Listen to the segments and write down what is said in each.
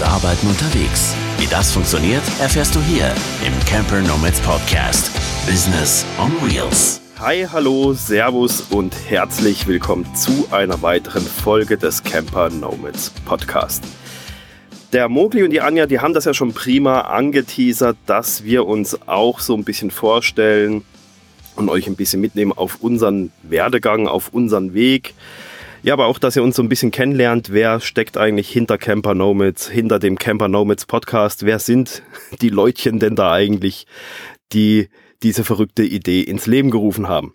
und Arbeiten unterwegs. Wie das funktioniert, erfährst du hier im Camper Nomads Podcast. Business on Wheels. Hi, hallo, Servus und herzlich willkommen zu einer weiteren Folge des Camper Nomads Podcast. Der Mogli und die Anja, die haben das ja schon prima angeteasert, dass wir uns auch so ein bisschen vorstellen und euch ein bisschen mitnehmen auf unseren Werdegang, auf unseren Weg. Ja, aber auch, dass ihr uns so ein bisschen kennenlernt, wer steckt eigentlich hinter Camper Nomads, hinter dem Camper Nomads Podcast, wer sind die Leutchen denn da eigentlich, die diese verrückte Idee ins Leben gerufen haben.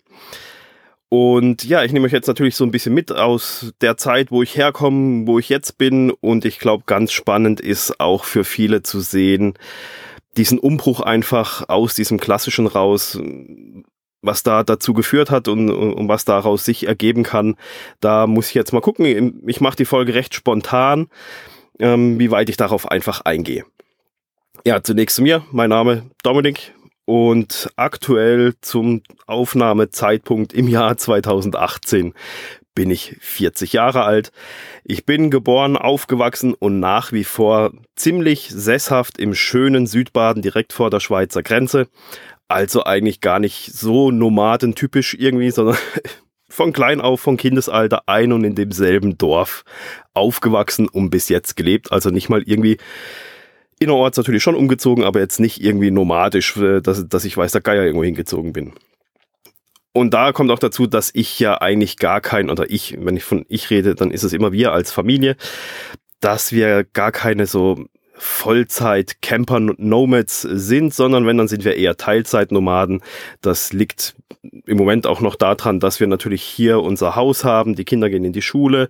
Und ja, ich nehme euch jetzt natürlich so ein bisschen mit aus der Zeit, wo ich herkomme, wo ich jetzt bin. Und ich glaube, ganz spannend ist auch für viele zu sehen, diesen Umbruch einfach aus diesem klassischen raus, was da dazu geführt hat und, und was daraus sich ergeben kann. Da muss ich jetzt mal gucken. Ich mache die Folge recht spontan, ähm, wie weit ich darauf einfach eingehe. Ja, zunächst zu mir. Mein Name Dominik, und aktuell zum Aufnahmezeitpunkt im Jahr 2018 bin ich 40 Jahre alt. Ich bin geboren, aufgewachsen und nach wie vor ziemlich sesshaft im schönen Südbaden direkt vor der Schweizer Grenze. Also eigentlich gar nicht so nomadentypisch irgendwie, sondern von klein auf, von Kindesalter ein und in demselben Dorf aufgewachsen und bis jetzt gelebt. Also nicht mal irgendwie innerorts natürlich schon umgezogen, aber jetzt nicht irgendwie nomadisch, äh, dass, dass ich weiß, der Geier irgendwo hingezogen bin. Und da kommt auch dazu, dass ich ja eigentlich gar kein, oder ich, wenn ich von ich rede, dann ist es immer wir als Familie, dass wir gar keine so Vollzeit-Camper-Nomads sind, sondern wenn, dann sind wir eher Teilzeit-Nomaden. Das liegt im Moment auch noch daran, dass wir natürlich hier unser Haus haben, die Kinder gehen in die Schule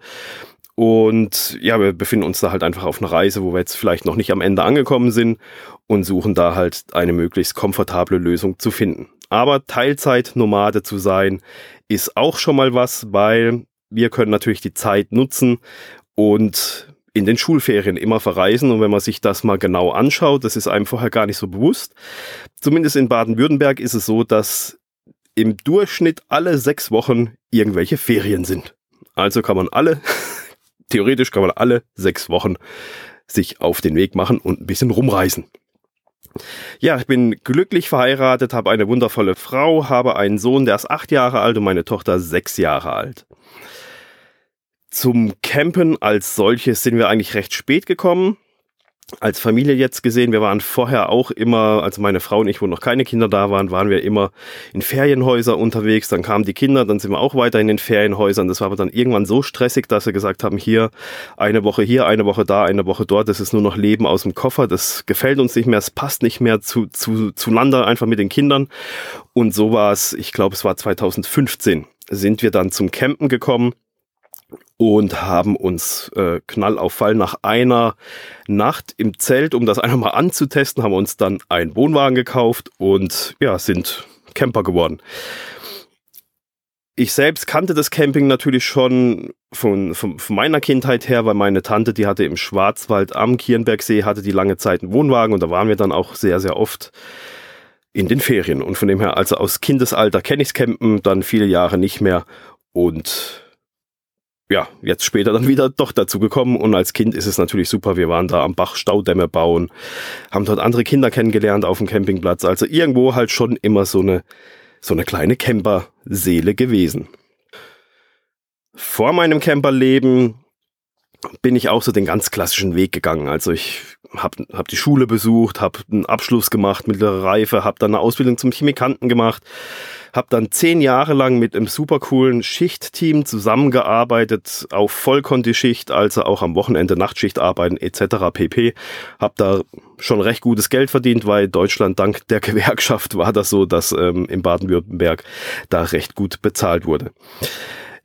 und ja, wir befinden uns da halt einfach auf einer Reise, wo wir jetzt vielleicht noch nicht am Ende angekommen sind und suchen da halt eine möglichst komfortable Lösung zu finden. Aber Teilzeit-Nomade zu sein, ist auch schon mal was, weil wir können natürlich die Zeit nutzen und in den Schulferien immer verreisen. Und wenn man sich das mal genau anschaut, das ist einem vorher gar nicht so bewusst. Zumindest in Baden-Württemberg ist es so, dass im Durchschnitt alle sechs Wochen irgendwelche Ferien sind. Also kann man alle theoretisch kann man alle sechs Wochen sich auf den Weg machen und ein bisschen rumreisen. Ja, ich bin glücklich verheiratet, habe eine wundervolle Frau, habe einen Sohn, der ist acht Jahre alt und meine Tochter sechs Jahre alt. Zum Campen als solches sind wir eigentlich recht spät gekommen als Familie jetzt gesehen, wir waren vorher auch immer, also meine Frau und ich, wo noch keine Kinder da waren, waren wir immer in Ferienhäuser unterwegs. Dann kamen die Kinder, dann sind wir auch weiter in den Ferienhäusern. Das war aber dann irgendwann so stressig, dass wir gesagt haben, hier eine Woche hier, eine Woche da, eine Woche dort. Das ist nur noch Leben aus dem Koffer. Das gefällt uns nicht mehr. Es passt nicht mehr zu, zu, zueinander einfach mit den Kindern. Und so war es, ich glaube, es war 2015, sind wir dann zum Campen gekommen und haben uns äh, Knall Fall nach einer Nacht im Zelt, um das einfach mal anzutesten, haben uns dann einen Wohnwagen gekauft und ja, sind Camper geworden. Ich selbst kannte das Camping natürlich schon von, von, von, meiner Kindheit her, weil meine Tante, die hatte im Schwarzwald am Kirnbergsee, hatte die lange Zeit einen Wohnwagen und da waren wir dann auch sehr, sehr oft in den Ferien. Und von dem her, also aus Kindesalter kenne ichs Campen, dann viele Jahre nicht mehr und ja, jetzt später dann wieder doch dazu gekommen und als Kind ist es natürlich super. Wir waren da am Bach Staudämme bauen, haben dort andere Kinder kennengelernt auf dem Campingplatz. Also irgendwo halt schon immer so eine, so eine kleine Camperseele gewesen. Vor meinem Camperleben bin ich auch so den ganz klassischen Weg gegangen. Also ich habe hab die Schule besucht, habe einen Abschluss gemacht, mittlere Reife, habe dann eine Ausbildung zum Chemikanten gemacht, habe dann zehn Jahre lang mit einem super coolen Schichtteam zusammengearbeitet, auf Vollkonti-Schicht, also auch am Wochenende Nachtschicht arbeiten etc. pp. Habe da schon recht gutes Geld verdient, weil Deutschland dank der Gewerkschaft war das so, dass ähm, in Baden-Württemberg da recht gut bezahlt wurde.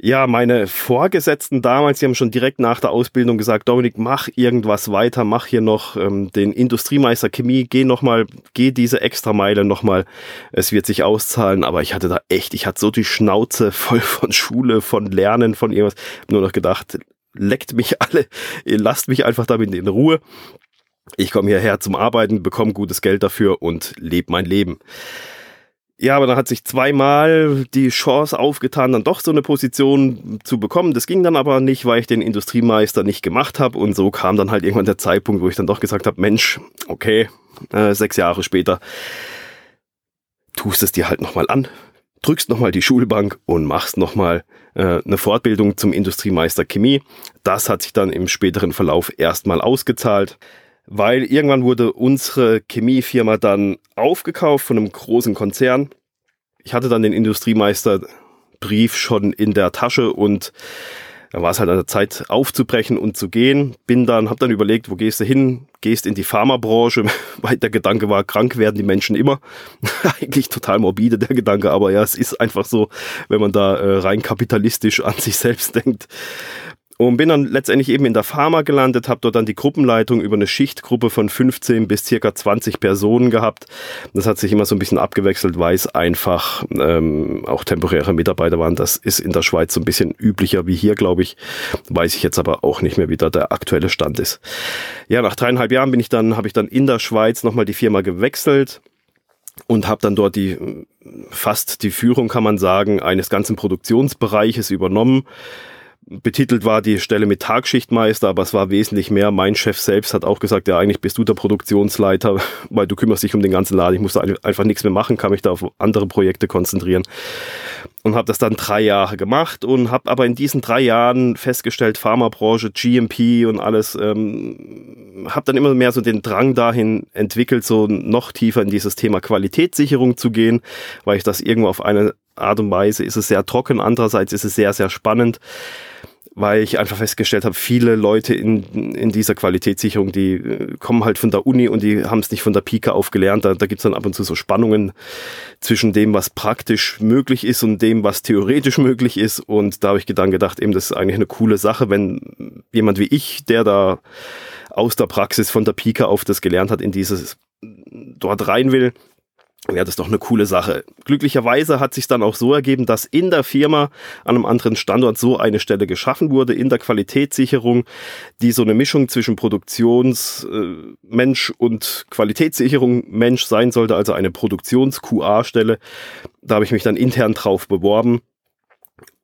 Ja, meine Vorgesetzten damals, die haben schon direkt nach der Ausbildung gesagt, Dominik, mach irgendwas weiter, mach hier noch ähm, den Industriemeister Chemie, geh nochmal, geh diese extra Meile nochmal, es wird sich auszahlen, aber ich hatte da echt, ich hatte so die Schnauze voll von Schule, von Lernen, von irgendwas, nur noch gedacht, leckt mich alle, lasst mich einfach damit in Ruhe. Ich komme hierher zum Arbeiten, bekomme gutes Geld dafür und lebe mein Leben ja, aber dann hat sich zweimal die Chance aufgetan, dann doch so eine Position zu bekommen. Das ging dann aber nicht, weil ich den Industriemeister nicht gemacht habe. Und so kam dann halt irgendwann der Zeitpunkt, wo ich dann doch gesagt habe, Mensch, okay, äh, sechs Jahre später, tust es dir halt nochmal an, drückst nochmal die Schulbank und machst nochmal äh, eine Fortbildung zum Industriemeister Chemie. Das hat sich dann im späteren Verlauf erstmal ausgezahlt weil irgendwann wurde unsere Chemiefirma dann aufgekauft von einem großen Konzern. Ich hatte dann den Industriemeisterbrief schon in der Tasche und da war es halt an der Zeit aufzubrechen und zu gehen. Bin dann, hab dann überlegt, wo gehst du hin? Gehst in die Pharmabranche, weil der Gedanke war, krank werden die Menschen immer. Eigentlich total morbide der Gedanke, aber ja, es ist einfach so, wenn man da äh, rein kapitalistisch an sich selbst denkt. Und bin dann letztendlich eben in der Pharma gelandet, habe dort dann die Gruppenleitung über eine Schichtgruppe von 15 bis circa 20 Personen gehabt. Das hat sich immer so ein bisschen abgewechselt, weil es einfach ähm, auch temporäre Mitarbeiter waren. Das ist in der Schweiz so ein bisschen üblicher wie hier, glaube ich. Weiß ich jetzt aber auch nicht mehr, wie da der aktuelle Stand ist. Ja, nach dreieinhalb Jahren bin ich dann, habe ich dann in der Schweiz nochmal die Firma gewechselt und habe dann dort die fast die Führung, kann man sagen, eines ganzen Produktionsbereiches übernommen betitelt war die Stelle mit Tagschichtmeister, aber es war wesentlich mehr. Mein Chef selbst hat auch gesagt, ja, eigentlich bist du der Produktionsleiter, weil du kümmerst dich um den ganzen Laden. Ich musste einfach nichts mehr machen, kann mich da auf andere Projekte konzentrieren. Und habe das dann drei Jahre gemacht und habe aber in diesen drei Jahren festgestellt, Pharmabranche, GMP und alles, ähm, habe dann immer mehr so den Drang dahin entwickelt, so noch tiefer in dieses Thema Qualitätssicherung zu gehen, weil ich das irgendwo auf eine Art und Weise ist es sehr trocken, andererseits ist es sehr, sehr spannend weil ich einfach festgestellt habe, viele Leute in, in dieser Qualitätssicherung, die äh, kommen halt von der Uni und die haben es nicht von der Pika auf gelernt. Da, da gibt es dann ab und zu so Spannungen zwischen dem, was praktisch möglich ist und dem, was theoretisch möglich ist. Und da habe ich dann gedacht, eben, das ist eigentlich eine coole Sache, wenn jemand wie ich, der da aus der Praxis von der Pika auf das gelernt hat, in dieses dort rein will wäre das doch eine coole Sache. Glücklicherweise hat sich dann auch so ergeben, dass in der Firma an einem anderen Standort so eine Stelle geschaffen wurde in der Qualitätssicherung, die so eine Mischung zwischen Produktionsmensch äh, und Qualitätssicherung Mensch sein sollte, also eine Produktions-QA-Stelle. Da habe ich mich dann intern drauf beworben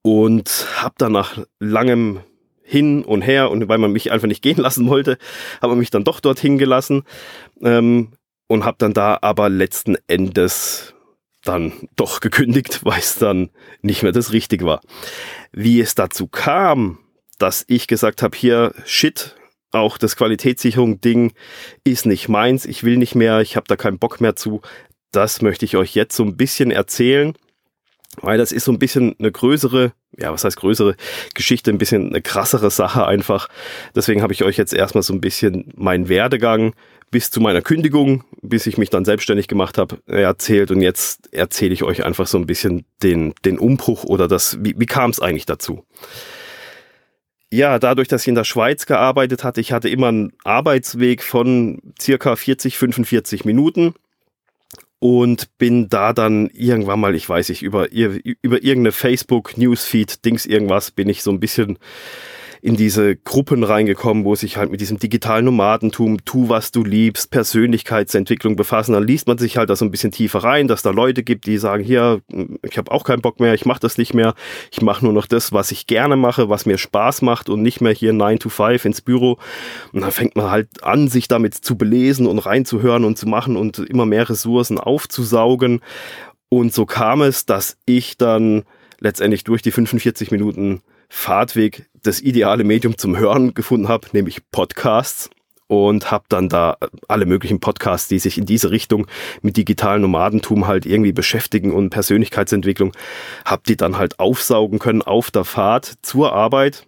und habe dann nach langem hin und her und weil man mich einfach nicht gehen lassen wollte, habe man mich dann doch dorthin gelassen. Ähm, und habe dann da aber letzten Endes dann doch gekündigt, weil es dann nicht mehr das Richtige war. Wie es dazu kam, dass ich gesagt habe, hier, shit, auch das Qualitätssicherung-Ding ist nicht meins, ich will nicht mehr, ich habe da keinen Bock mehr zu, das möchte ich euch jetzt so ein bisschen erzählen, weil das ist so ein bisschen eine größere, ja, was heißt größere Geschichte, ein bisschen eine krassere Sache einfach. Deswegen habe ich euch jetzt erstmal so ein bisschen meinen Werdegang bis zu meiner Kündigung, bis ich mich dann selbstständig gemacht habe, erzählt. Und jetzt erzähle ich euch einfach so ein bisschen den, den Umbruch oder das, wie, wie kam es eigentlich dazu? Ja, dadurch, dass ich in der Schweiz gearbeitet hatte, ich hatte immer einen Arbeitsweg von circa 40, 45 Minuten und bin da dann irgendwann mal, ich weiß nicht, über, über irgendeine Facebook, Newsfeed, Dings, irgendwas, bin ich so ein bisschen in diese Gruppen reingekommen, wo sich halt mit diesem digitalen Nomadentum, tu was du liebst, Persönlichkeitsentwicklung befassen. Dann liest man sich halt da so ein bisschen tiefer rein, dass da Leute gibt, die sagen, hier, ich habe auch keinen Bock mehr, ich mache das nicht mehr, ich mache nur noch das, was ich gerne mache, was mir Spaß macht und nicht mehr hier 9 to 5 ins Büro. Und dann fängt man halt an, sich damit zu belesen und reinzuhören und zu machen und immer mehr Ressourcen aufzusaugen. Und so kam es, dass ich dann letztendlich durch die 45 Minuten Fahrtweg das ideale Medium zum Hören gefunden habe, nämlich Podcasts. Und habe dann da alle möglichen Podcasts, die sich in diese Richtung mit digitalen Nomadentum halt irgendwie beschäftigen und Persönlichkeitsentwicklung, habe die dann halt aufsaugen können auf der Fahrt zur Arbeit,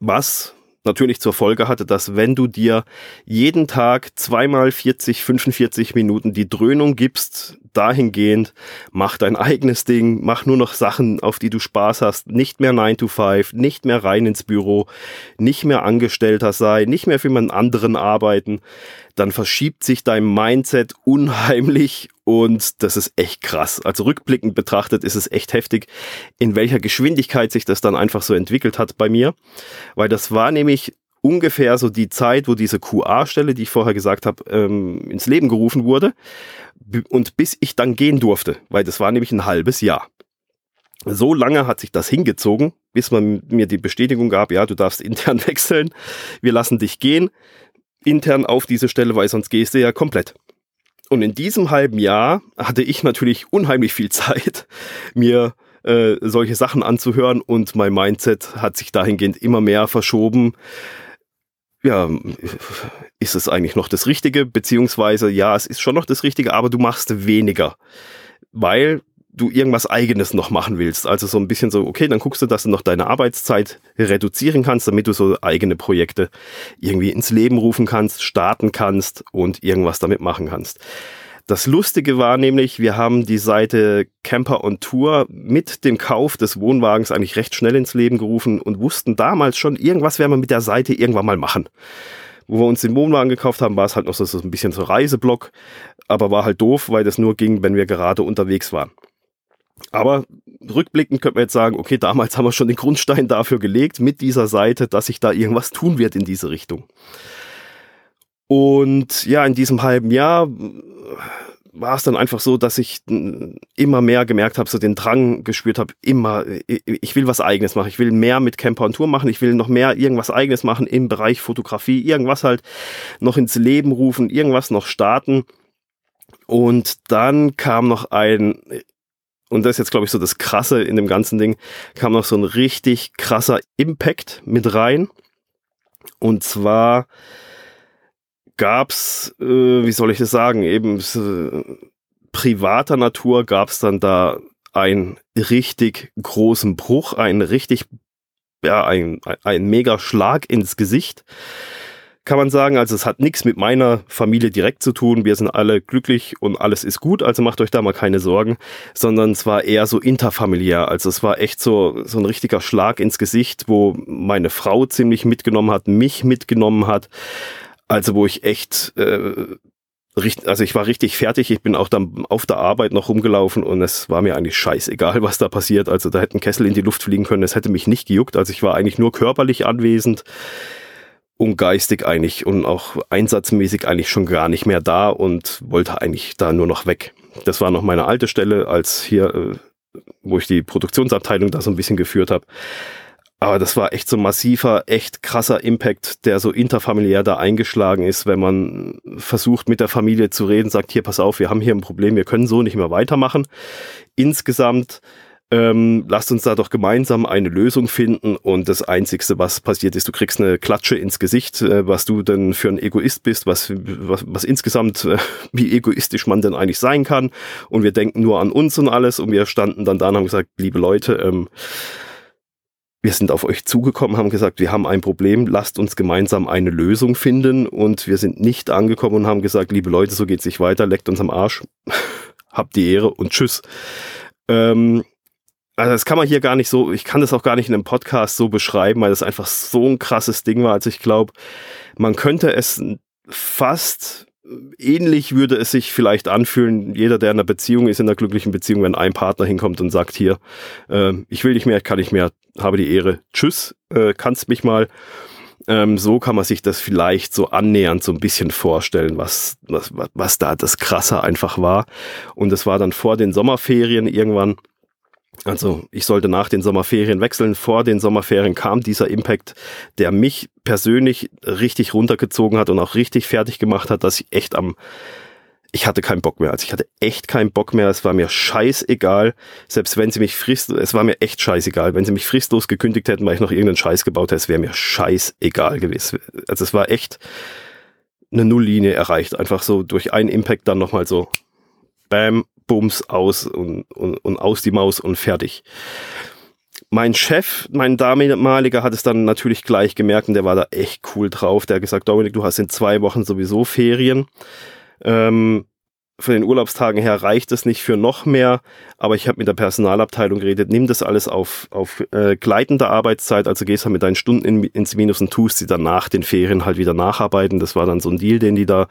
was natürlich zur Folge hatte, dass wenn du dir jeden Tag zweimal 40, 45 Minuten die Dröhnung gibst, dahingehend, mach dein eigenes Ding, mach nur noch Sachen, auf die du Spaß hast, nicht mehr 9 to 5, nicht mehr rein ins Büro, nicht mehr Angestellter sei, nicht mehr für jemanden anderen arbeiten, dann verschiebt sich dein Mindset unheimlich und das ist echt krass. Also rückblickend betrachtet ist es echt heftig, in welcher Geschwindigkeit sich das dann einfach so entwickelt hat bei mir, weil das war nämlich ungefähr so die Zeit, wo diese QA-Stelle, die ich vorher gesagt habe, ähm, ins Leben gerufen wurde. Und bis ich dann gehen durfte, weil das war nämlich ein halbes Jahr. So lange hat sich das hingezogen, bis man mir die Bestätigung gab, ja, du darfst intern wechseln, wir lassen dich gehen, intern auf diese Stelle, weil sonst gehst du ja komplett. Und in diesem halben Jahr hatte ich natürlich unheimlich viel Zeit, mir äh, solche Sachen anzuhören und mein Mindset hat sich dahingehend immer mehr verschoben. Ja, ist es eigentlich noch das Richtige? Beziehungsweise, ja, es ist schon noch das Richtige, aber du machst weniger. Weil du irgendwas eigenes noch machen willst. Also so ein bisschen so, okay, dann guckst du, dass du noch deine Arbeitszeit reduzieren kannst, damit du so eigene Projekte irgendwie ins Leben rufen kannst, starten kannst und irgendwas damit machen kannst. Das Lustige war nämlich, wir haben die Seite Camper on Tour mit dem Kauf des Wohnwagens eigentlich recht schnell ins Leben gerufen und wussten damals schon, irgendwas werden wir mit der Seite irgendwann mal machen. Wo wir uns den Wohnwagen gekauft haben, war es halt noch so, ein bisschen so Reiseblock, aber war halt doof, weil das nur ging, wenn wir gerade unterwegs waren. Aber rückblickend könnte man jetzt sagen, okay, damals haben wir schon den Grundstein dafür gelegt mit dieser Seite, dass sich da irgendwas tun wird in diese Richtung. Und ja, in diesem halben Jahr war es dann einfach so, dass ich immer mehr gemerkt habe, so den Drang gespürt habe, immer, ich will was eigenes machen, ich will mehr mit Camper und Tour machen, ich will noch mehr irgendwas eigenes machen im Bereich Fotografie, irgendwas halt noch ins Leben rufen, irgendwas noch starten. Und dann kam noch ein und das ist jetzt, glaube ich, so das Krasse in dem ganzen Ding, kam noch so ein richtig krasser Impact mit rein. Und zwar gab's, äh, wie soll ich das sagen, eben äh, privater Natur gab's dann da einen richtig großen Bruch, einen richtig, ja, ein, ein mega Schlag ins Gesicht kann man sagen. Also es hat nichts mit meiner Familie direkt zu tun. Wir sind alle glücklich und alles ist gut. Also macht euch da mal keine Sorgen, sondern es war eher so interfamiliär. Also es war echt so, so ein richtiger Schlag ins Gesicht, wo meine Frau ziemlich mitgenommen hat, mich mitgenommen hat. Also wo ich echt, äh, also ich war richtig fertig. Ich bin auch dann auf der Arbeit noch rumgelaufen und es war mir eigentlich scheißegal, was da passiert. Also da hätte ein Kessel in die Luft fliegen können. Es hätte mich nicht gejuckt. Also ich war eigentlich nur körperlich anwesend und geistig eigentlich und auch einsatzmäßig eigentlich schon gar nicht mehr da und wollte eigentlich da nur noch weg. Das war noch meine alte Stelle, als hier, äh, wo ich die Produktionsabteilung da so ein bisschen geführt habe. Aber das war echt so massiver, echt krasser Impact, der so interfamiliär da eingeschlagen ist, wenn man versucht mit der Familie zu reden, sagt, hier, pass auf, wir haben hier ein Problem, wir können so nicht mehr weitermachen. Insgesamt ähm, lasst uns da doch gemeinsam eine Lösung finden und das Einzigste, was passiert ist, du kriegst eine Klatsche ins Gesicht, äh, was du denn für ein Egoist bist, was, was, was insgesamt, äh, wie egoistisch man denn eigentlich sein kann und wir denken nur an uns und alles und wir standen dann da und haben gesagt, liebe Leute, ähm, wir sind auf euch zugekommen, haben gesagt, wir haben ein Problem, lasst uns gemeinsam eine Lösung finden und wir sind nicht angekommen und haben gesagt, liebe Leute, so geht's nicht weiter, leckt uns am Arsch, habt die Ehre und tschüss. Ähm, also das kann man hier gar nicht so, ich kann das auch gar nicht in einem Podcast so beschreiben, weil das einfach so ein krasses Ding war. Also ich glaube, man könnte es fast ähnlich würde es sich vielleicht anfühlen, jeder, der in einer Beziehung ist, in einer glücklichen Beziehung, wenn ein Partner hinkommt und sagt, hier, äh, ich will nicht mehr, kann nicht mehr, habe die Ehre, tschüss, äh, kannst mich mal. Ähm, so kann man sich das vielleicht so annähernd so ein bisschen vorstellen, was, was, was da das Krasse einfach war. Und es war dann vor den Sommerferien irgendwann also ich sollte nach den Sommerferien wechseln. Vor den Sommerferien kam dieser Impact, der mich persönlich richtig runtergezogen hat und auch richtig fertig gemacht hat, dass ich echt am, ich hatte keinen Bock mehr. Also ich hatte echt keinen Bock mehr. Es war mir scheißegal. Selbst wenn sie mich frist, es war mir echt scheißegal. Wenn sie mich fristlos gekündigt hätten, weil ich noch irgendeinen Scheiß gebaut hätte, es wäre mir scheißegal gewesen. Also es war echt eine Nulllinie erreicht. Einfach so durch einen Impact dann nochmal so, bam, Bums aus und, und, und aus die Maus und fertig. Mein Chef, mein damaliger, hat es dann natürlich gleich gemerkt und der war da echt cool drauf. Der hat gesagt, Dominik, du hast in zwei Wochen sowieso Ferien. Ähm, von den Urlaubstagen her reicht es nicht für noch mehr, aber ich habe mit der Personalabteilung geredet, nimm das alles auf, auf äh, gleitende Arbeitszeit, also gehst halt mit deinen Stunden in, ins Minus und tust sie dann nach den Ferien halt wieder nacharbeiten. Das war dann so ein Deal, den die da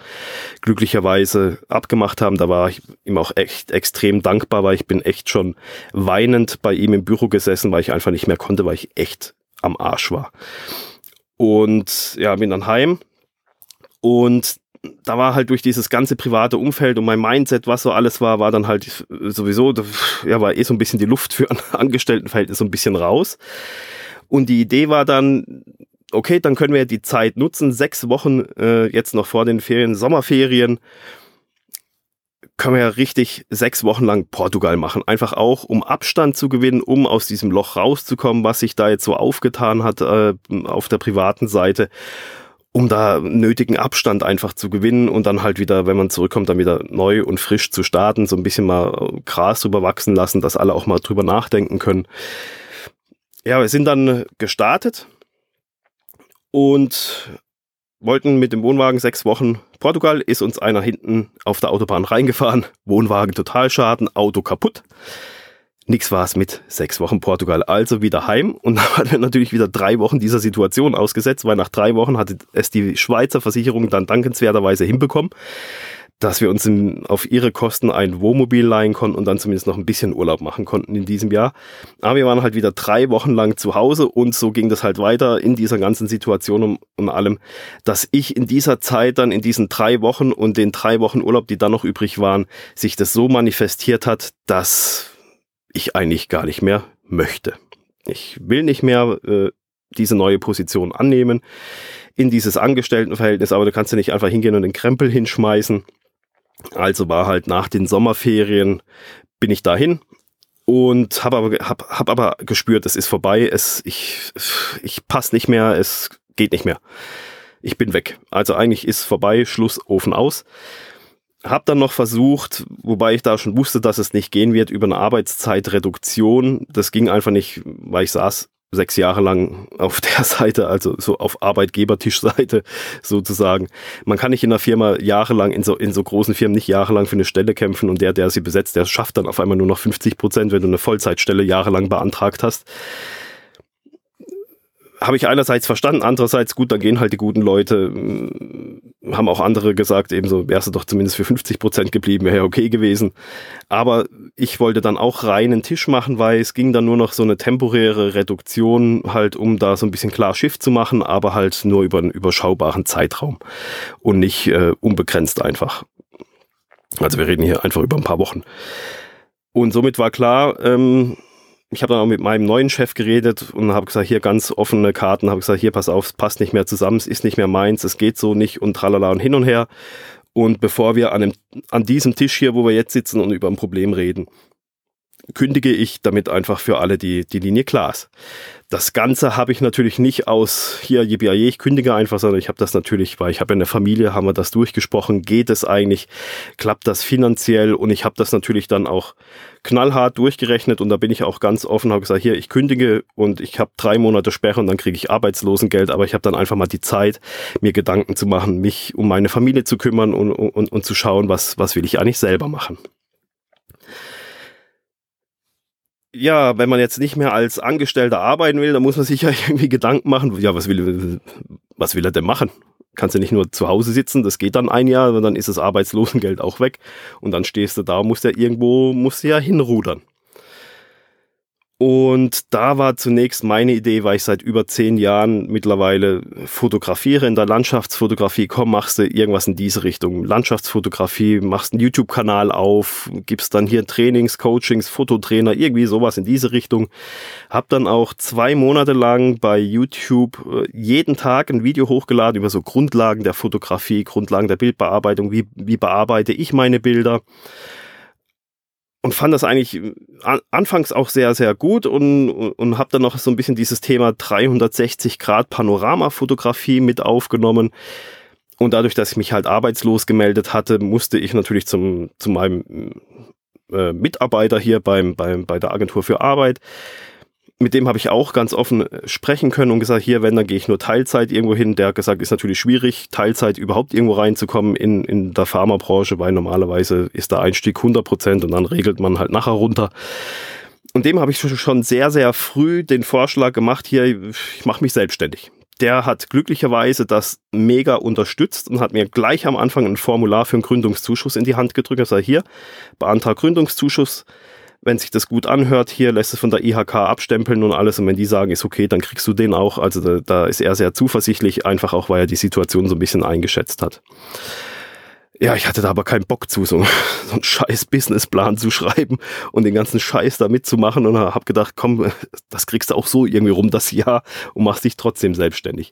glücklicherweise abgemacht haben. Da war ich ihm auch echt extrem dankbar, weil ich bin echt schon weinend bei ihm im Büro gesessen, weil ich einfach nicht mehr konnte, weil ich echt am Arsch war. Und ja, bin dann heim. Und da war halt durch dieses ganze private Umfeld und mein Mindset, was so alles war, war dann halt sowieso, ja, war eh so ein bisschen die Luft für ein Angestelltenverhältnis so ein bisschen raus. Und die Idee war dann, okay, dann können wir die Zeit nutzen, sechs Wochen äh, jetzt noch vor den Ferien, Sommerferien, können wir ja richtig sechs Wochen lang Portugal machen. Einfach auch, um Abstand zu gewinnen, um aus diesem Loch rauszukommen, was sich da jetzt so aufgetan hat äh, auf der privaten Seite um da nötigen Abstand einfach zu gewinnen und dann halt wieder, wenn man zurückkommt, dann wieder neu und frisch zu starten, so ein bisschen mal Gras drüber wachsen lassen, dass alle auch mal drüber nachdenken können. Ja, wir sind dann gestartet und wollten mit dem Wohnwagen sechs Wochen Portugal, ist uns einer hinten auf der Autobahn reingefahren, Wohnwagen Totalschaden, Auto kaputt. Nix war es mit sechs Wochen Portugal. Also wieder heim und dann hatten wir natürlich wieder drei Wochen dieser Situation ausgesetzt, weil nach drei Wochen hatte es die Schweizer Versicherung dann dankenswerterweise hinbekommen, dass wir uns in, auf ihre Kosten ein Wohnmobil leihen konnten und dann zumindest noch ein bisschen Urlaub machen konnten in diesem Jahr. Aber wir waren halt wieder drei Wochen lang zu Hause und so ging das halt weiter in dieser ganzen Situation und, und allem, dass ich in dieser Zeit dann in diesen drei Wochen und den drei Wochen Urlaub, die dann noch übrig waren, sich das so manifestiert hat, dass ich eigentlich gar nicht mehr möchte. Ich will nicht mehr äh, diese neue Position annehmen in dieses Angestelltenverhältnis, aber du kannst ja nicht einfach hingehen und den Krempel hinschmeißen. Also war halt nach den Sommerferien bin ich dahin und habe aber hab, hab aber gespürt, es ist vorbei, es ich ich passe nicht mehr, es geht nicht mehr. Ich bin weg. Also eigentlich ist vorbei, Schluss, Ofen aus. Hab dann noch versucht, wobei ich da schon wusste, dass es nicht gehen wird, über eine Arbeitszeitreduktion. Das ging einfach nicht, weil ich saß sechs Jahre lang auf der Seite, also so auf Arbeitgebertischseite sozusagen. Man kann nicht in einer Firma jahrelang, in so, in so großen Firmen nicht jahrelang für eine Stelle kämpfen und der, der sie besetzt, der schafft dann auf einmal nur noch 50 Prozent, wenn du eine Vollzeitstelle jahrelang beantragt hast habe ich einerseits verstanden, andererseits gut, dann gehen halt die guten Leute, hm, haben auch andere gesagt, ebenso wärst du doch zumindest für 50 Prozent geblieben, wäre ja okay gewesen. Aber ich wollte dann auch reinen Tisch machen, weil es ging dann nur noch so eine temporäre Reduktion halt, um da so ein bisschen klar Schiff zu machen, aber halt nur über einen überschaubaren Zeitraum und nicht äh, unbegrenzt einfach. Also wir reden hier einfach über ein paar Wochen. Und somit war klar, ähm, ich habe dann auch mit meinem neuen Chef geredet und habe gesagt, hier ganz offene Karten, habe gesagt, hier pass auf, es passt nicht mehr zusammen, es ist nicht mehr meins, es geht so nicht und tralala und hin und her. Und bevor wir an, dem, an diesem Tisch hier, wo wir jetzt sitzen und über ein Problem reden, kündige ich damit einfach für alle die, die Linie ist. Das Ganze habe ich natürlich nicht aus hier, jibiaje, ich kündige einfach, sondern ich habe das natürlich, weil ich habe eine Familie, haben wir das durchgesprochen, geht es eigentlich, klappt das finanziell und ich habe das natürlich dann auch knallhart durchgerechnet und da bin ich auch ganz offen, habe gesagt, hier, ich kündige und ich habe drei Monate Sperre und dann kriege ich Arbeitslosengeld, aber ich habe dann einfach mal die Zeit, mir Gedanken zu machen, mich um meine Familie zu kümmern und, und, und zu schauen, was, was will ich eigentlich selber machen. Ja, wenn man jetzt nicht mehr als Angestellter arbeiten will, dann muss man sich ja irgendwie Gedanken machen, ja, was will, was will er denn machen? Kannst du nicht nur zu Hause sitzen, das geht dann ein Jahr, dann ist das Arbeitslosengeld auch weg und dann stehst du da, musst ja irgendwo, musst du ja hinrudern. Und da war zunächst meine Idee, weil ich seit über zehn Jahren mittlerweile fotografiere in der Landschaftsfotografie. Komm, machst du irgendwas in diese Richtung. Landschaftsfotografie, machst einen YouTube-Kanal auf, gibst dann hier Trainings, Coachings, Fototrainer, irgendwie sowas in diese Richtung. Hab dann auch zwei Monate lang bei YouTube äh, jeden Tag ein Video hochgeladen über so Grundlagen der Fotografie, Grundlagen der Bildbearbeitung, wie, wie bearbeite ich meine Bilder und fand das eigentlich äh, an, anfangs auch sehr, sehr gut und, und habe dann noch so ein bisschen dieses Thema 360 Grad Panoramafotografie mit aufgenommen. Und dadurch, dass ich mich halt arbeitslos gemeldet hatte, musste ich natürlich zum, zu meinem äh, Mitarbeiter hier beim, beim, bei der Agentur für Arbeit mit dem habe ich auch ganz offen äh, sprechen können und gesagt, hier, wenn, dann gehe ich nur Teilzeit irgendwo hin. Der hat gesagt, ist natürlich schwierig, Teilzeit überhaupt irgendwo reinzukommen in, in der Pharmabranche, weil normalerweise ist der Einstieg 100 Prozent und dann regelt man halt nachher runter. Und dem habe ich schon sehr, sehr früh den Vorschlag gemacht, hier, ich mache mich selbstständig. Der hat glücklicherweise das mega unterstützt und hat mir gleich am Anfang ein Formular für einen Gründungszuschuss in die Hand gedrückt. Er sagt, hier, beantrag Gründungszuschuss wenn sich das gut anhört, hier lässt es von der IHK abstempeln und alles. Und wenn die sagen, ist okay, dann kriegst du den auch. Also da, da ist er sehr zuversichtlich, einfach auch, weil er die Situation so ein bisschen eingeschätzt hat. Ja, ich hatte da aber keinen Bock zu, so, so einen scheiß Businessplan zu schreiben und den ganzen Scheiß da mitzumachen und habe gedacht, komm, das kriegst du auch so irgendwie rum das Jahr und machst dich trotzdem selbstständig.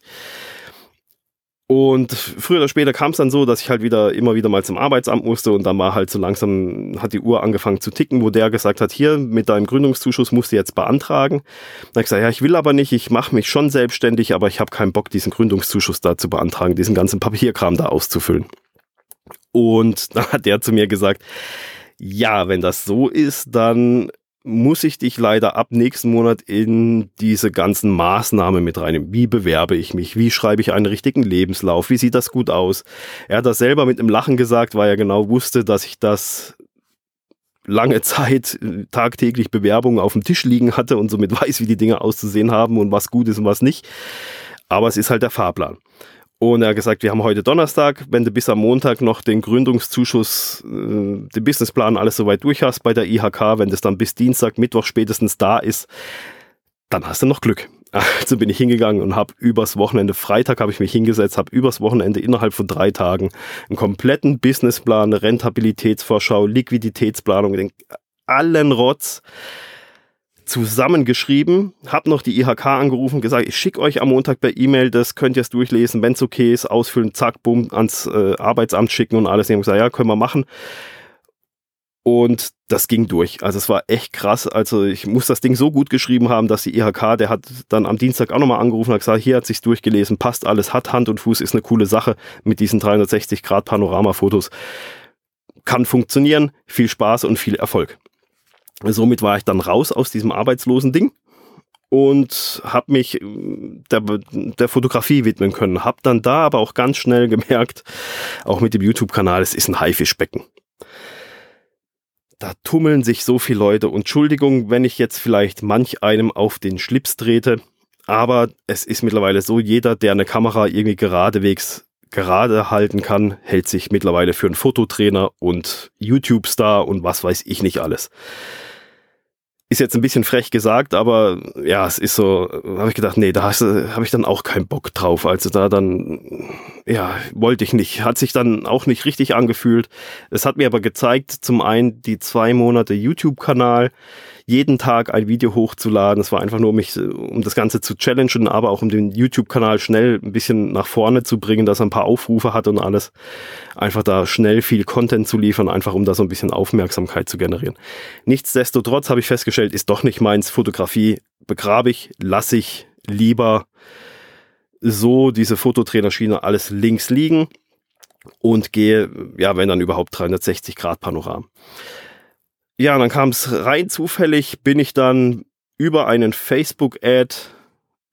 Und früher oder später kam es dann so, dass ich halt wieder immer wieder mal zum Arbeitsamt musste und dann war halt so langsam, hat die Uhr angefangen zu ticken, wo der gesagt hat, hier mit deinem Gründungszuschuss musst du jetzt beantragen. Dann habe ich gesagt, ja, ich will aber nicht, ich mache mich schon selbstständig, aber ich habe keinen Bock, diesen Gründungszuschuss da zu beantragen, diesen ganzen Papierkram da auszufüllen. Und dann hat der zu mir gesagt, ja, wenn das so ist, dann muss ich dich leider ab nächsten Monat in diese ganzen Maßnahmen mit reinnehmen. Wie bewerbe ich mich? Wie schreibe ich einen richtigen Lebenslauf? Wie sieht das gut aus? Er hat das selber mit einem Lachen gesagt, weil er genau wusste, dass ich das lange Zeit äh, tagtäglich Bewerbungen auf dem Tisch liegen hatte und somit weiß, wie die Dinge auszusehen haben und was gut ist und was nicht. Aber es ist halt der Fahrplan. Und er hat gesagt, wir haben heute Donnerstag, wenn du bis am Montag noch den Gründungszuschuss, äh, den Businessplan alles soweit durch hast bei der IHK, wenn das dann bis Dienstag, Mittwoch spätestens da ist, dann hast du noch Glück. Also bin ich hingegangen und habe übers Wochenende, Freitag habe ich mich hingesetzt, habe übers Wochenende innerhalb von drei Tagen einen kompletten Businessplan, Rentabilitätsvorschau, Liquiditätsplanung, den allen Rotz zusammengeschrieben, habe noch die IHK angerufen, gesagt, ich schicke euch am Montag per E-Mail, das könnt ihr es durchlesen, wenn es okay ist, ausfüllen, zack, bumm, ans äh, Arbeitsamt schicken und alles. Die haben gesagt, ja, können wir machen. Und das ging durch. Also es war echt krass. Also ich muss das Ding so gut geschrieben haben, dass die IHK, der hat dann am Dienstag auch nochmal angerufen und gesagt, hier hat sich's durchgelesen, passt alles, hat Hand und Fuß, ist eine coole Sache mit diesen 360 Grad Panoramafotos. Kann funktionieren, viel Spaß und viel Erfolg. Somit war ich dann raus aus diesem arbeitslosen Ding und habe mich äh, der, der Fotografie widmen können. Habe dann da aber auch ganz schnell gemerkt, auch mit dem YouTube-Kanal, es ist ein Haifischbecken. Da tummeln sich so viele Leute und Entschuldigung, wenn ich jetzt vielleicht manch einem auf den Schlips trete, aber es ist mittlerweile so, jeder, der eine Kamera irgendwie geradewegs gerade halten kann, hält sich mittlerweile für einen Fototrainer und YouTube-Star und was weiß ich nicht alles. Ist jetzt ein bisschen frech gesagt, aber ja, es ist so, habe ich gedacht, nee, da habe ich dann auch keinen Bock drauf. Also da dann, ja, wollte ich nicht. Hat sich dann auch nicht richtig angefühlt. Es hat mir aber gezeigt, zum einen die zwei Monate YouTube-Kanal, jeden Tag ein Video hochzuladen. Es war einfach nur, um mich, um das Ganze zu challengen, aber auch um den YouTube-Kanal schnell ein bisschen nach vorne zu bringen, dass er ein paar Aufrufe hat und alles. Einfach da schnell viel Content zu liefern, einfach um da so ein bisschen Aufmerksamkeit zu generieren. Nichtsdestotrotz habe ich festgestellt, ist doch nicht meins. Fotografie begrabe ich, lasse ich lieber so diese Fototrainerschiene alles links liegen und gehe, ja, wenn dann überhaupt 360 Grad Panoram. Ja, dann kam es rein zufällig, bin ich dann über einen Facebook-Ad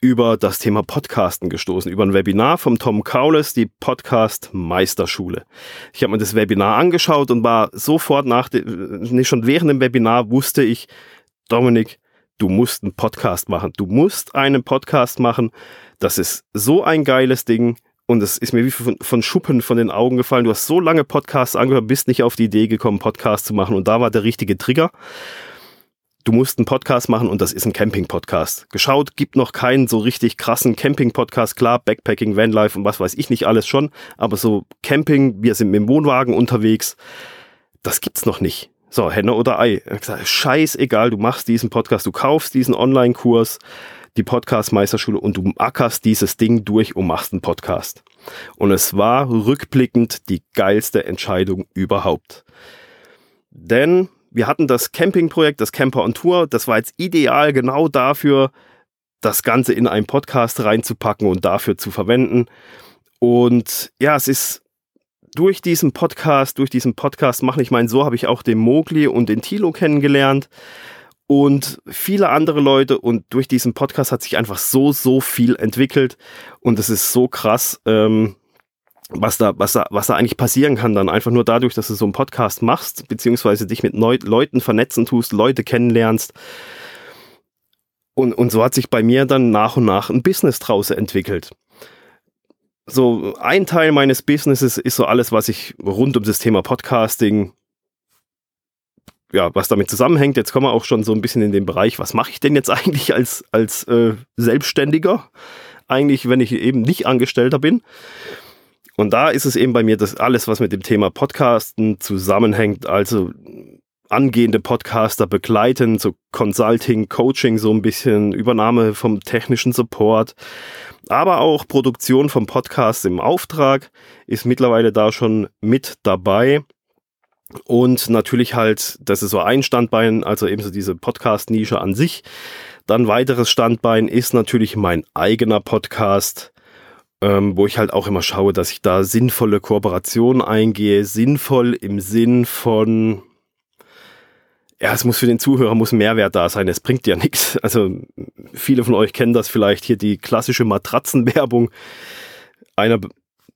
über das Thema Podcasten gestoßen, über ein Webinar vom Tom Kaules, die Podcast Meisterschule. Ich habe mir das Webinar angeschaut und war sofort nach, nicht schon während dem Webinar wusste ich, Dominik, du musst einen Podcast machen. Du musst einen Podcast machen. Das ist so ein geiles Ding. Und es ist mir wie von, von, Schuppen von den Augen gefallen. Du hast so lange Podcasts angehört, bist nicht auf die Idee gekommen, Podcast zu machen. Und da war der richtige Trigger. Du musst einen Podcast machen und das ist ein Camping-Podcast. Geschaut, gibt noch keinen so richtig krassen Camping-Podcast. Klar, Backpacking, Vanlife und was weiß ich nicht alles schon. Aber so Camping, wir sind mit dem Wohnwagen unterwegs, das gibt's noch nicht. So, Henne oder Ei. Scheißegal, du machst diesen Podcast, du kaufst diesen Online-Kurs die Podcast-Meisterschule und du ackerst dieses Ding durch und machst einen Podcast. Und es war rückblickend die geilste Entscheidung überhaupt. Denn wir hatten das Campingprojekt, das Camper on Tour, das war jetzt ideal genau dafür, das Ganze in einen Podcast reinzupacken und dafür zu verwenden. Und ja, es ist durch diesen Podcast, durch diesen Podcast machen, ich meine, so habe ich auch den Mogli und den Tilo kennengelernt und viele andere Leute. Und durch diesen Podcast hat sich einfach so, so viel entwickelt. Und es ist so krass, ähm, was da, was da, was da eigentlich passieren kann dann. Einfach nur dadurch, dass du so einen Podcast machst, beziehungsweise dich mit Neu Leuten vernetzen tust, Leute kennenlernst. Und, und so hat sich bei mir dann nach und nach ein Business draus entwickelt. So ein Teil meines Businesses ist so alles, was ich rund um das Thema Podcasting ja, was damit zusammenhängt. Jetzt kommen wir auch schon so ein bisschen in den Bereich, was mache ich denn jetzt eigentlich als, als äh, Selbstständiger? Eigentlich, wenn ich eben nicht Angestellter bin. Und da ist es eben bei mir, dass alles, was mit dem Thema Podcasten zusammenhängt, also angehende Podcaster begleiten, so Consulting, Coaching, so ein bisschen Übernahme vom technischen Support, aber auch Produktion vom Podcast im Auftrag ist mittlerweile da schon mit dabei. Und natürlich halt, das ist so ein Standbein, also eben so diese Podcast-Nische an sich. Dann weiteres Standbein ist natürlich mein eigener Podcast, ähm, wo ich halt auch immer schaue, dass ich da sinnvolle Kooperationen eingehe. Sinnvoll im Sinn von, ja, es muss für den Zuhörer muss Mehrwert da sein. Es bringt ja nichts. Also viele von euch kennen das vielleicht hier die klassische Matratzenwerbung einer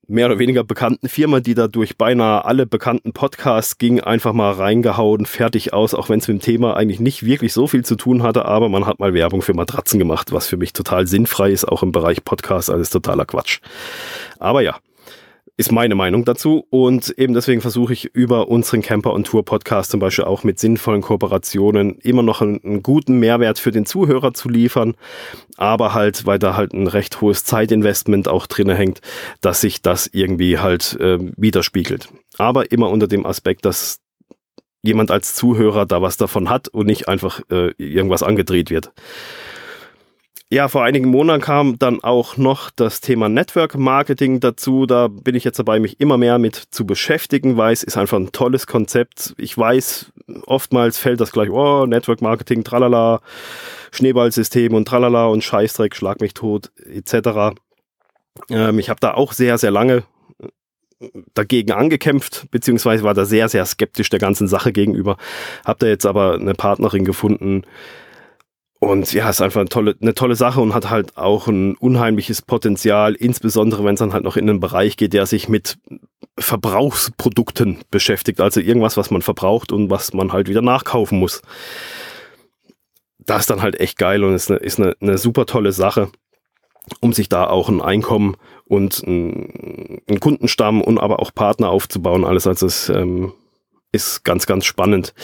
mehr oder weniger bekannten Firma, die da durch beinahe alle bekannten Podcasts ging, einfach mal reingehauen, fertig aus, auch wenn es mit dem Thema eigentlich nicht wirklich so viel zu tun hatte, aber man hat mal Werbung für Matratzen gemacht, was für mich total sinnfrei ist, auch im Bereich Podcast, alles totaler Quatsch. Aber ja, ist meine Meinung dazu. Und eben deswegen versuche ich über unseren Camper und Tour Podcast zum Beispiel auch mit sinnvollen Kooperationen immer noch einen, einen, guten Mehrwert für den Zuhörer zu liefern. Aber halt, weil da halt ein recht hohes Zeitinvestment auch drin hängt, dass sich das irgendwie halt äh, widerspiegelt. Aber immer unter dem Aspekt, dass jemand als Zuhörer da was davon hat und nicht einfach äh, irgendwas angedreht wird. Ja, vor einigen Monaten kam dann auch noch das Thema Network Marketing dazu. Da bin ich jetzt dabei, mich immer mehr mit zu beschäftigen, weil es ist einfach ein tolles Konzept. Ich weiß, oftmals fällt das gleich, oh, Network Marketing, tralala, Schneeballsystem und tralala und Scheißdreck, schlag mich tot, etc. Ähm, ich habe da auch sehr, sehr lange dagegen angekämpft, beziehungsweise war da sehr, sehr skeptisch der ganzen Sache gegenüber. Hab da jetzt aber eine Partnerin gefunden, und ja, ist einfach eine tolle, eine tolle Sache und hat halt auch ein unheimliches Potenzial, insbesondere wenn es dann halt noch in einen Bereich geht, der sich mit Verbrauchsprodukten beschäftigt, also irgendwas, was man verbraucht und was man halt wieder nachkaufen muss. Das ist dann halt echt geil und ist eine, ist eine, eine super tolle Sache, um sich da auch ein Einkommen und einen Kundenstamm und aber auch Partner aufzubauen. Alles also es ähm, ist ganz, ganz spannend.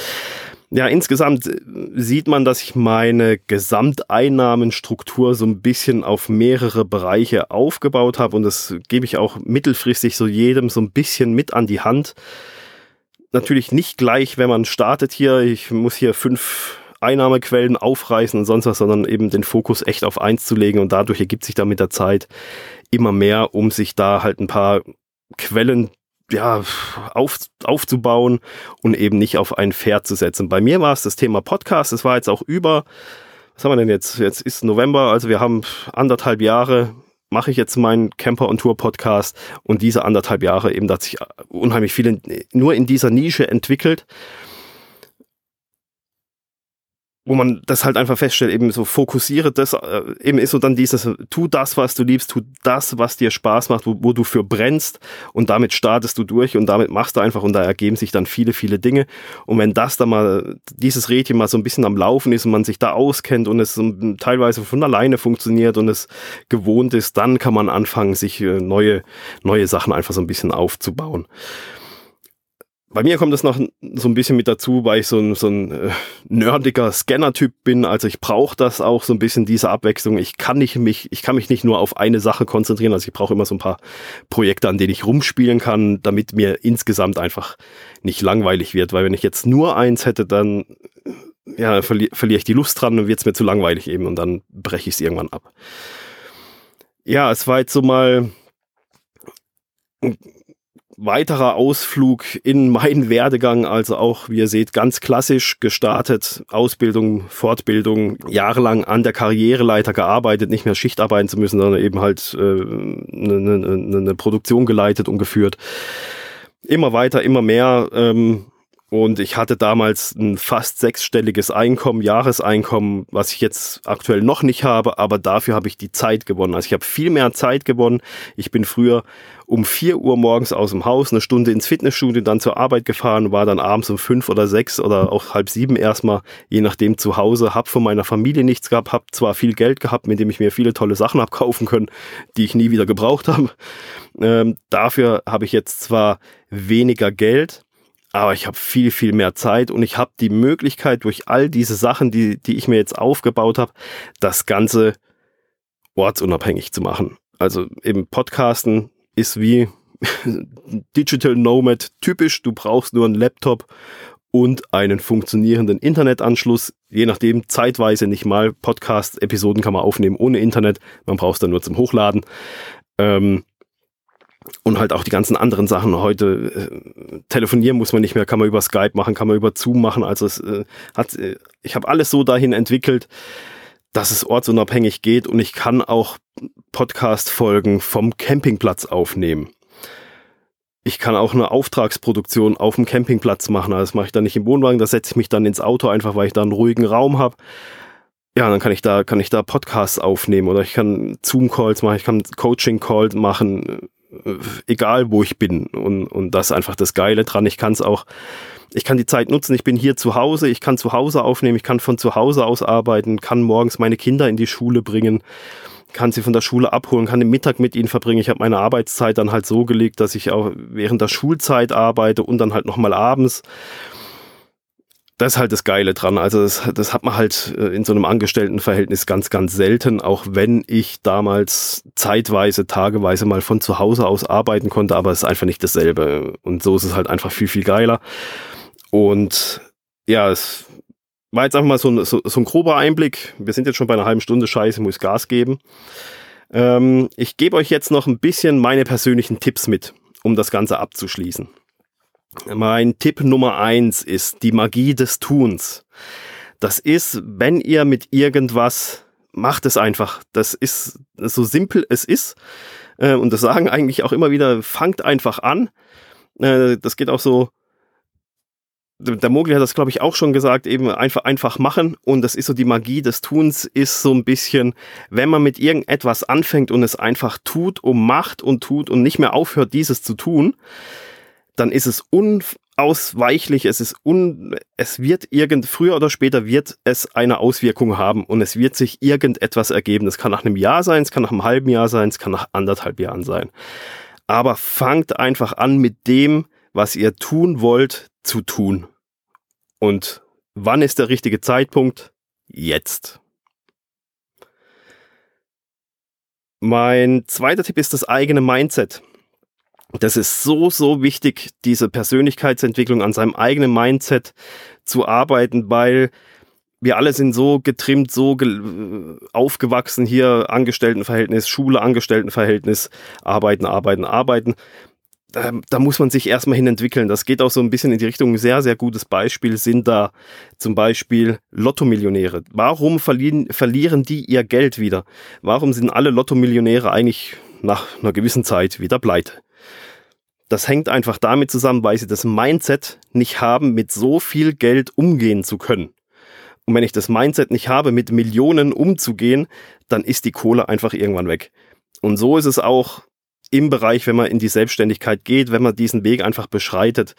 Ja, insgesamt äh, sieht man, dass ich meine Gesamteinnahmenstruktur so ein bisschen auf mehrere Bereiche aufgebaut habe und das gebe ich auch mittelfristig so jedem so ein bisschen mit an die Hand. Natürlich nicht gleich, wenn man startet hier. Ich muss hier fünf Einnahmequellen aufreißen und sonst was, sondern eben den Fokus echt auf eins zu legen und dadurch ergibt sich da mit der Zeit immer mehr, um sich da halt ein paar Quellen ja, auf, aufzubauen und eben nicht auf ein Pferd zu setzen. Bei mir war es das Thema Podcast. Es war jetzt auch über, was haben wir denn jetzt? Jetzt ist November, also wir haben anderthalb Jahre mache ich jetzt meinen Camper und Tour Podcast und diese anderthalb Jahre eben, da hat sich unheimlich viel in, nur in dieser Nische entwickelt wo man das halt einfach feststellt, eben so fokussiere das, äh, eben ist so dann dieses, tu das, was du liebst, tu das, was dir Spaß macht, wo, wo du für brennst und damit startest du durch und damit machst du einfach und da ergeben sich dann viele, viele Dinge. Und wenn das dann mal, dieses Rädchen mal so ein bisschen am Laufen ist und man sich da auskennt und es teilweise von alleine funktioniert und es gewohnt ist, dann kann man anfangen, sich äh, neue, neue Sachen einfach so ein bisschen aufzubauen bei mir kommt das noch so ein bisschen mit dazu, weil ich so ein, so ein äh, nerdiger Scanner-Typ bin. Also ich brauche das auch so ein bisschen diese Abwechslung. Ich kann nicht mich, ich kann mich nicht nur auf eine Sache konzentrieren. Also ich brauche immer so ein paar Projekte, an denen ich rumspielen kann, damit mir insgesamt einfach nicht langweilig wird. Weil wenn ich jetzt nur eins hätte, dann ja, verli verliere ich die Lust dran und wird es mir zu langweilig eben und dann breche ich es irgendwann ab. Ja, es war jetzt so mal weiterer Ausflug in meinen Werdegang, also auch, wie ihr seht, ganz klassisch gestartet, Ausbildung, Fortbildung, jahrelang an der Karriereleiter gearbeitet, nicht mehr Schicht arbeiten zu müssen, sondern eben halt äh, eine, eine, eine Produktion geleitet und geführt. Immer weiter, immer mehr. Ähm, und ich hatte damals ein fast sechsstelliges Einkommen, Jahreseinkommen, was ich jetzt aktuell noch nicht habe, aber dafür habe ich die Zeit gewonnen. Also ich habe viel mehr Zeit gewonnen. Ich bin früher um vier Uhr morgens aus dem Haus, eine Stunde ins Fitnessstudio, dann zur Arbeit gefahren, war dann abends um fünf oder sechs oder auch halb sieben erstmal, je nachdem zu Hause, habe von meiner Familie nichts gehabt, habe zwar viel Geld gehabt, mit dem ich mir viele tolle Sachen habe kaufen können, die ich nie wieder gebraucht habe. Ähm, dafür habe ich jetzt zwar weniger Geld, aber ich habe viel, viel mehr Zeit und ich habe die Möglichkeit durch all diese Sachen, die, die ich mir jetzt aufgebaut habe, das Ganze ortsunabhängig zu machen. Also im Podcasten ist wie Digital Nomad typisch, du brauchst nur einen Laptop und einen funktionierenden Internetanschluss. Je nachdem, zeitweise nicht mal. Podcast-Episoden kann man aufnehmen ohne Internet. Man braucht es dann nur zum Hochladen. Ähm, und halt auch die ganzen anderen Sachen. Heute äh, telefonieren muss man nicht mehr, kann man über Skype machen, kann man über Zoom machen. Also es äh, hat, äh, ich habe alles so dahin entwickelt, dass es ortsunabhängig geht und ich kann auch Podcast-Folgen vom Campingplatz aufnehmen. Ich kann auch eine Auftragsproduktion auf dem Campingplatz machen. Also das mache ich dann nicht im Wohnwagen, da setze ich mich dann ins Auto, einfach weil ich da einen ruhigen Raum habe. Ja, dann kann ich da, kann ich da Podcasts aufnehmen oder ich kann Zoom-Calls machen, ich kann Coaching-Calls machen, egal wo ich bin. Und, und das ist einfach das Geile dran. Ich kann es auch, ich kann die Zeit nutzen. Ich bin hier zu Hause, ich kann zu Hause aufnehmen, ich kann von zu Hause aus arbeiten, kann morgens meine Kinder in die Schule bringen, kann sie von der Schule abholen, kann den Mittag mit ihnen verbringen. Ich habe meine Arbeitszeit dann halt so gelegt, dass ich auch während der Schulzeit arbeite und dann halt nochmal abends das ist halt das Geile dran. Also das, das hat man halt äh, in so einem Angestelltenverhältnis ganz, ganz selten, auch wenn ich damals zeitweise, tageweise mal von zu Hause aus arbeiten konnte, aber es ist einfach nicht dasselbe. Und so ist es halt einfach viel, viel geiler. Und ja, es war jetzt einfach mal so ein, so, so ein grober Einblick. Wir sind jetzt schon bei einer halben Stunde Scheiße, muss Gas geben. Ähm, ich gebe euch jetzt noch ein bisschen meine persönlichen Tipps mit, um das Ganze abzuschließen. Mein Tipp Nummer eins ist die Magie des Tuns. Das ist, wenn ihr mit irgendwas macht es einfach. Das ist so simpel es ist. Äh, und das sagen eigentlich auch immer wieder, fangt einfach an. Äh, das geht auch so. Der Mogli hat das, glaube ich, auch schon gesagt, eben einfach, einfach machen. Und das ist so die Magie des Tuns, ist so ein bisschen, wenn man mit irgendetwas anfängt und es einfach tut und macht und tut und nicht mehr aufhört, dieses zu tun, dann ist es unausweichlich, es ist un, es wird irgend, früher oder später wird es eine Auswirkung haben und es wird sich irgendetwas ergeben. Es kann nach einem Jahr sein, es kann nach einem halben Jahr sein, es kann nach anderthalb Jahren sein. Aber fangt einfach an mit dem, was ihr tun wollt, zu tun. Und wann ist der richtige Zeitpunkt? Jetzt. Mein zweiter Tipp ist das eigene Mindset. Das ist so, so wichtig, diese Persönlichkeitsentwicklung an seinem eigenen Mindset zu arbeiten, weil wir alle sind so getrimmt, so ge aufgewachsen hier, Angestelltenverhältnis, Schule, Angestelltenverhältnis, arbeiten, arbeiten, arbeiten. Da, da muss man sich erstmal hin entwickeln. Das geht auch so ein bisschen in die Richtung. Ein sehr, sehr gutes Beispiel sind da zum Beispiel Lottomillionäre. Warum verlieren, verlieren die ihr Geld wieder? Warum sind alle Lottomillionäre eigentlich nach einer gewissen Zeit wieder pleite? Das hängt einfach damit zusammen, weil sie das Mindset nicht haben, mit so viel Geld umgehen zu können. Und wenn ich das Mindset nicht habe, mit Millionen umzugehen, dann ist die Kohle einfach irgendwann weg. Und so ist es auch im Bereich, wenn man in die Selbstständigkeit geht, wenn man diesen Weg einfach beschreitet.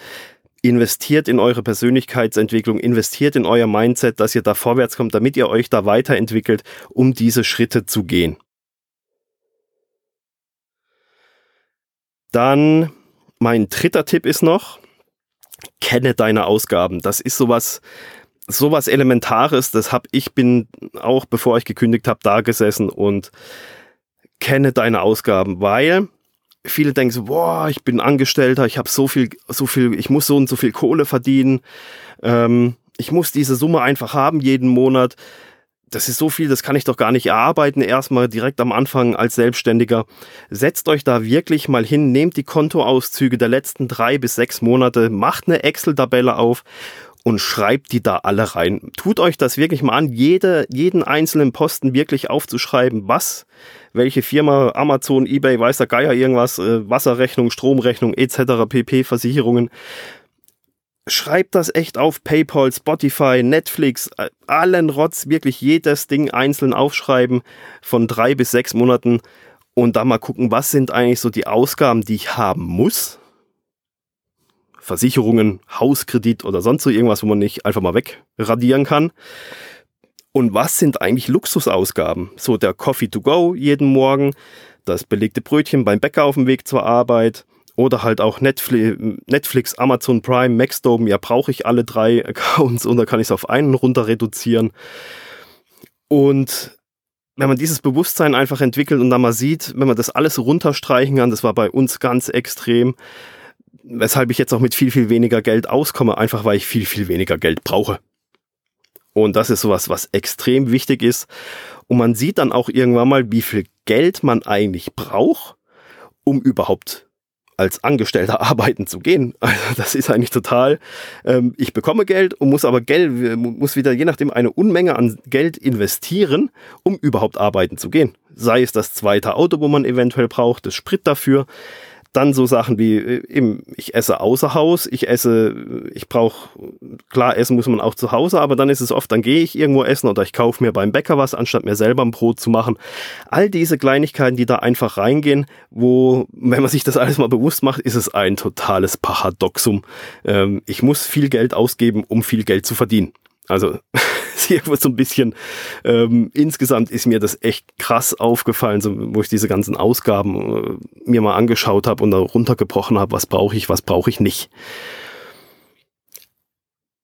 Investiert in eure Persönlichkeitsentwicklung, investiert in euer Mindset, dass ihr da vorwärts kommt, damit ihr euch da weiterentwickelt, um diese Schritte zu gehen. Dann mein dritter Tipp ist noch, kenne deine Ausgaben. Das ist sowas, sowas Elementares. Das habe ich bin auch, bevor ich gekündigt habe, da gesessen und kenne deine Ausgaben, weil viele denken so, boah, ich bin Angestellter, ich habe so viel, so viel, ich muss so und so viel Kohle verdienen. Ähm, ich muss diese Summe einfach haben jeden Monat das ist so viel, das kann ich doch gar nicht erarbeiten, erstmal direkt am Anfang als Selbstständiger. Setzt euch da wirklich mal hin, nehmt die Kontoauszüge der letzten drei bis sechs Monate, macht eine Excel-Tabelle auf und schreibt die da alle rein. Tut euch das wirklich mal an, jede, jeden einzelnen Posten wirklich aufzuschreiben, was, welche Firma, Amazon, Ebay, weiß der Geier irgendwas, äh, Wasserrechnung, Stromrechnung etc., PP, Versicherungen, schreibt das echt auf PayPal, Spotify, Netflix, äh, allen Rotz, wirklich jedes Ding einzeln aufschreiben von drei bis sechs Monaten und da mal gucken, was sind eigentlich so die Ausgaben, die ich haben muss. Versicherungen, Hauskredit oder sonst so irgendwas, wo man nicht einfach mal wegradieren kann. Und was sind eigentlich Luxusausgaben? So der Coffee to go jeden Morgen, das belegte Brötchen beim Bäcker auf dem Weg zur Arbeit, oder halt auch Netflix, Amazon Prime, Maxdome, ja, brauche ich alle drei Accounts oder kann ich es auf einen runter reduzieren? Und wenn man dieses Bewusstsein einfach entwickelt und dann mal sieht, wenn man das alles runterstreichen kann, das war bei uns ganz extrem, weshalb ich jetzt auch mit viel, viel weniger Geld auskomme, einfach weil ich viel, viel weniger Geld brauche. Und das ist sowas, was extrem wichtig ist. Und man sieht dann auch irgendwann mal, wie viel Geld man eigentlich braucht, um überhaupt als Angestellter arbeiten zu gehen. Also das ist eigentlich total. Ähm, ich bekomme Geld und muss aber Geld, muss wieder je nachdem eine Unmenge an Geld investieren, um überhaupt arbeiten zu gehen. Sei es das zweite Auto, wo man eventuell braucht, das Sprit dafür. Dann so Sachen wie, äh, ich esse außer Haus, ich esse, ich brauche, klar, essen muss man auch zu Hause, aber dann ist es oft, dann gehe ich irgendwo essen oder ich kaufe mir beim Bäcker was, anstatt mir selber ein Brot zu machen. All diese Kleinigkeiten, die da einfach reingehen, wo, wenn man sich das alles mal bewusst macht, ist es ein totales Paradoxum. Ähm, ich muss viel Geld ausgeben, um viel Geld zu verdienen. Also irgendwo so ein bisschen, ähm, insgesamt ist mir das echt krass aufgefallen, so, wo ich diese ganzen Ausgaben äh, mir mal angeschaut habe und da runtergebrochen habe, was brauche ich, was brauche ich nicht.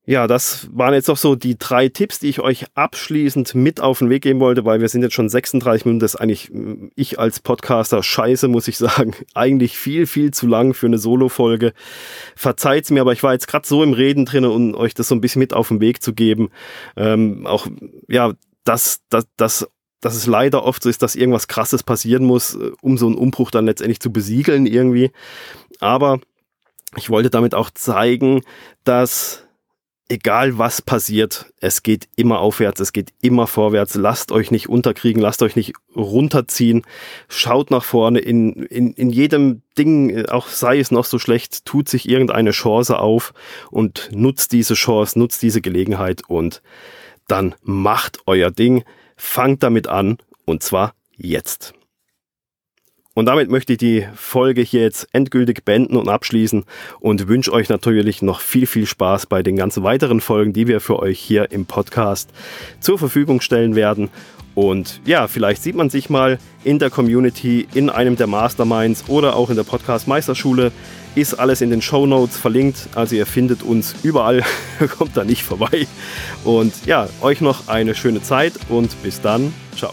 Ja, das waren jetzt auch so die drei Tipps, die ich euch abschließend mit auf den Weg geben wollte, weil wir sind jetzt schon 36 Minuten. Das ist eigentlich, äh, ich als Podcaster, scheiße, muss ich sagen. Eigentlich viel, viel zu lang für eine Solo-Folge. Verzeiht's mir, aber ich war jetzt gerade so im Reden drin, um euch das so ein bisschen mit auf den Weg zu geben. Ähm, auch, ja, dass, dass, dass dass es leider oft so ist, dass irgendwas Krasses passieren muss, äh, um so einen Umbruch dann letztendlich zu besiegeln irgendwie. Aber ich wollte damit auch zeigen, dass egal was passiert, es geht immer aufwärts, es geht immer vorwärts. Lasst euch nicht unterkriegen, lasst euch nicht runterziehen. Schaut nach vorne. In, in, in jedem Ding, auch sei es noch so schlecht, tut sich irgendeine Chance auf und nutzt diese Chance, nutzt diese Gelegenheit und dann macht euer Ding. Fangt damit an und zwar jetzt. Und damit möchte ich die Folge hier jetzt endgültig beenden und abschließen und wünsche euch natürlich noch viel, viel Spaß bei den ganzen weiteren Folgen, die wir für euch hier im Podcast zur Verfügung stellen werden. Und ja, vielleicht sieht man sich mal in der Community, in einem der Masterminds oder auch in der Podcast Meisterschule. Ist alles in den Show Notes verlinkt. Also ihr findet uns überall, kommt da nicht vorbei. Und ja, euch noch eine schöne Zeit und bis dann. Ciao.